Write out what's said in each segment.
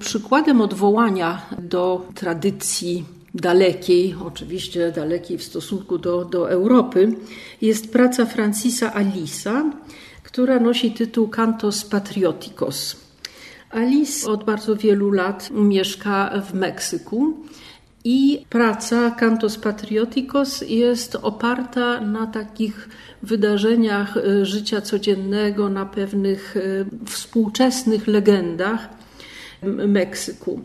Przykładem odwołania do tradycji dalekiej, oczywiście dalekiej w stosunku do, do Europy, jest praca Francisa Alisa, która nosi tytuł Cantos Patrioticos. Alice od bardzo wielu lat mieszka w Meksyku i praca Cantos Patrioticos jest oparta na takich wydarzeniach życia codziennego, na pewnych e, współczesnych legendach Meksyku.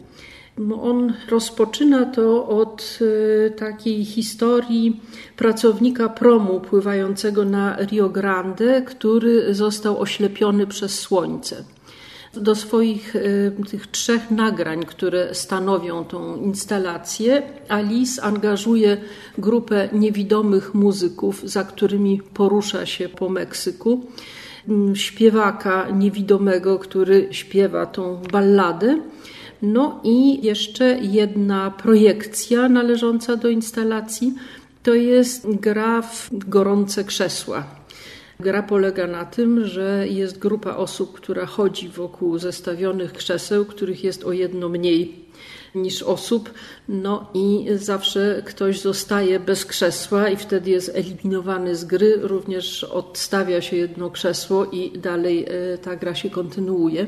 On rozpoczyna to od e, takiej historii pracownika promu pływającego na Rio Grande, który został oślepiony przez słońce. Do swoich e, tych trzech nagrań, które stanowią tą instalację, Alice angażuje grupę niewidomych muzyków, za którymi porusza się po Meksyku. Śpiewaka niewidomego, który śpiewa tą balladę no i jeszcze jedna projekcja należąca do instalacji to jest gra w gorące krzesła. Gra polega na tym, że jest grupa osób, która chodzi wokół zestawionych krzeseł, których jest o jedno mniej niż osób, no i zawsze ktoś zostaje bez krzesła i wtedy jest eliminowany z gry, również odstawia się jedno krzesło i dalej e, ta gra się kontynuuje.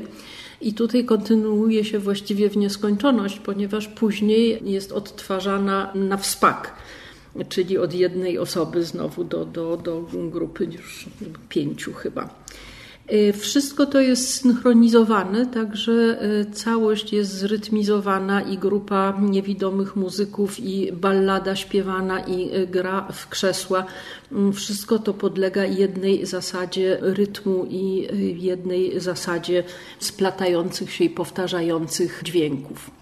I tutaj kontynuuje się właściwie w nieskończoność, ponieważ później jest odtwarzana na wspak, czyli od jednej osoby znowu do, do, do grupy już pięciu chyba. Y, wszystko to jest synchronizowane, także y, całość jest zrytmizowana i grupa niewidomych muzyków, i ballada śpiewana, i y, gra w krzesła. Mm, wszystko to podlega jednej zasadzie rytmu i jednej zasadzie splatających się i powtarzających dźwięków.